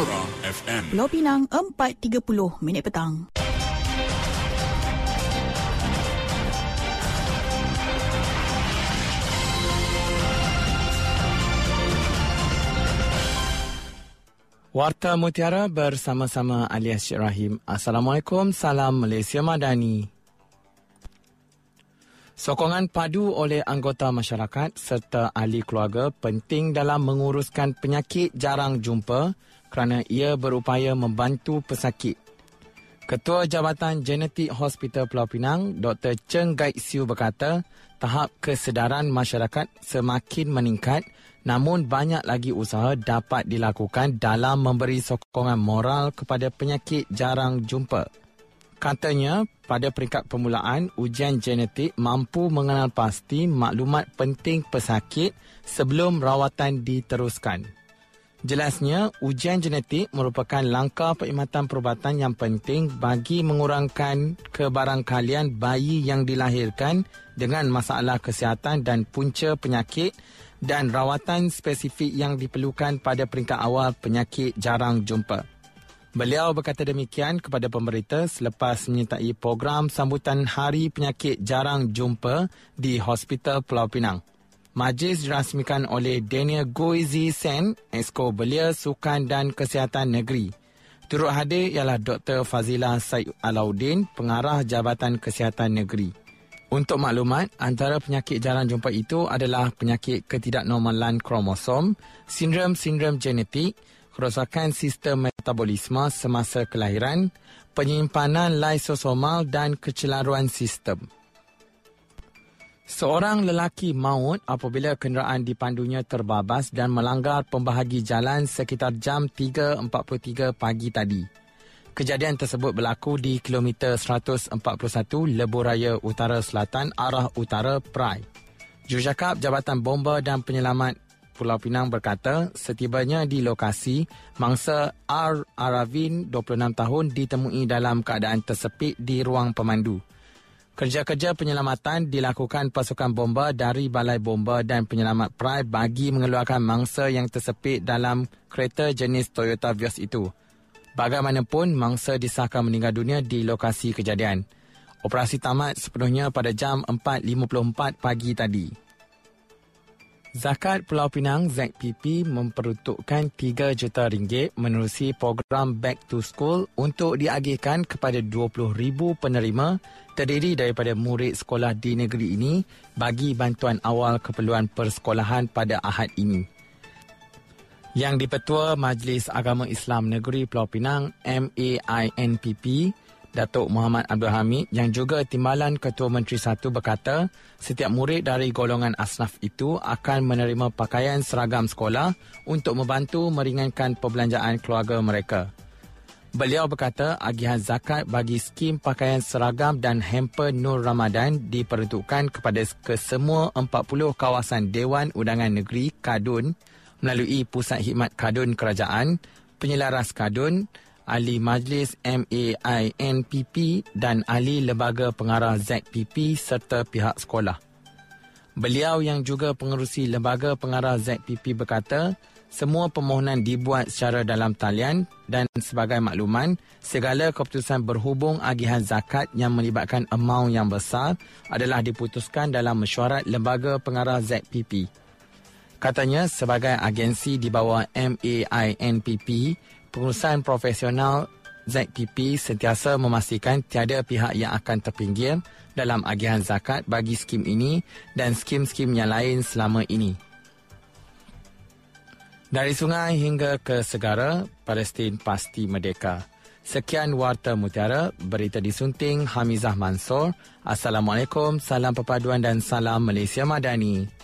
Sonora FM. Pulau Pinang 4.30 minit petang. Warta Mutiara bersama-sama Alias Rahim. Assalamualaikum, salam Malaysia Madani. Sokongan padu oleh anggota masyarakat serta ahli keluarga penting dalam menguruskan penyakit jarang jumpa kerana ia berupaya membantu pesakit. Ketua Jabatan Genetik Hospital Pulau Pinang, Dr. Cheng Gai Siu berkata, tahap kesedaran masyarakat semakin meningkat namun banyak lagi usaha dapat dilakukan dalam memberi sokongan moral kepada penyakit jarang jumpa. Katanya, pada peringkat permulaan, ujian genetik mampu mengenal pasti maklumat penting pesakit sebelum rawatan diteruskan. Jelasnya, ujian genetik merupakan langkah perkhidmatan perubatan yang penting bagi mengurangkan kebarangkalian bayi yang dilahirkan dengan masalah kesihatan dan punca penyakit dan rawatan spesifik yang diperlukan pada peringkat awal penyakit jarang jumpa. Beliau berkata demikian kepada pemberita selepas menyertai program sambutan Hari Penyakit Jarang Jumpa di Hospital Pulau Pinang. Majlis dirasmikan oleh Daniel Goizi Sen, Esko Belia Sukan dan Kesihatan Negeri. Turut hadir ialah Dr. Fazila Said Alauddin, Pengarah Jabatan Kesihatan Negeri. Untuk maklumat, antara penyakit jarang jumpa itu adalah penyakit ketidaknormalan kromosom, sindrom-sindrom genetik, kerosakan sistem metabolisme semasa kelahiran, penyimpanan lysosomal dan kecelaruan sistem. Seorang lelaki maut apabila kenderaan dipandunya terbabas dan melanggar pembahagi jalan sekitar jam 3.43 pagi tadi. Kejadian tersebut berlaku di kilometer 141 Lebuh Raya Utara Selatan arah Utara Prai. Jurucakap Jabatan Bomba dan Penyelamat Pulau Pinang berkata, setibanya di lokasi, mangsa R. Aravin, 26 tahun, ditemui dalam keadaan tersepit di ruang pemandu. Kerja-kerja penyelamatan dilakukan pasukan bomba dari Balai Bomba dan Penyelamat Prai bagi mengeluarkan mangsa yang tersepit dalam kereta jenis Toyota Vios itu. Bagaimanapun, mangsa disahkan meninggal dunia di lokasi kejadian. Operasi tamat sepenuhnya pada jam 4.54 pagi tadi. Zakat Pulau Pinang ZPP memperuntukkan 3 juta ringgit menerusi program Back to School untuk diagihkan kepada 20,000 penerima terdiri daripada murid sekolah di negeri ini bagi bantuan awal keperluan persekolahan pada ahad ini. Yang dipetua Majlis Agama Islam Negeri Pulau Pinang MAINPP Datuk Muhammad Abdul Hamid yang juga Timbalan Ketua Menteri Satu berkata setiap murid dari golongan asnaf itu akan menerima pakaian seragam sekolah untuk membantu meringankan perbelanjaan keluarga mereka. Beliau berkata agihan zakat bagi skim pakaian seragam dan hamper Nur Ramadan diperuntukkan kepada kesemua 40 kawasan Dewan Undangan Negeri Kadun melalui Pusat Khidmat Kadun Kerajaan, Penyelaras Kadun, Ahli Majlis MAINPP dan Ahli Lembaga Pengarah ZPP serta pihak sekolah. Beliau yang juga pengerusi Lembaga Pengarah ZPP berkata, semua permohonan dibuat secara dalam talian dan sebagai makluman, segala keputusan berhubung agihan zakat yang melibatkan amount yang besar adalah diputuskan dalam mesyuarat Lembaga Pengarah ZPP. Katanya sebagai agensi di bawah MAINPP, pengurusan profesional ZPP sentiasa memastikan tiada pihak yang akan terpinggir dalam agihan zakat bagi skim ini dan skim-skim yang lain selama ini. Dari sungai hingga ke segara, Palestin pasti merdeka. Sekian Warta Mutiara, berita disunting Hamizah Mansor. Assalamualaikum, salam perpaduan dan salam Malaysia Madani.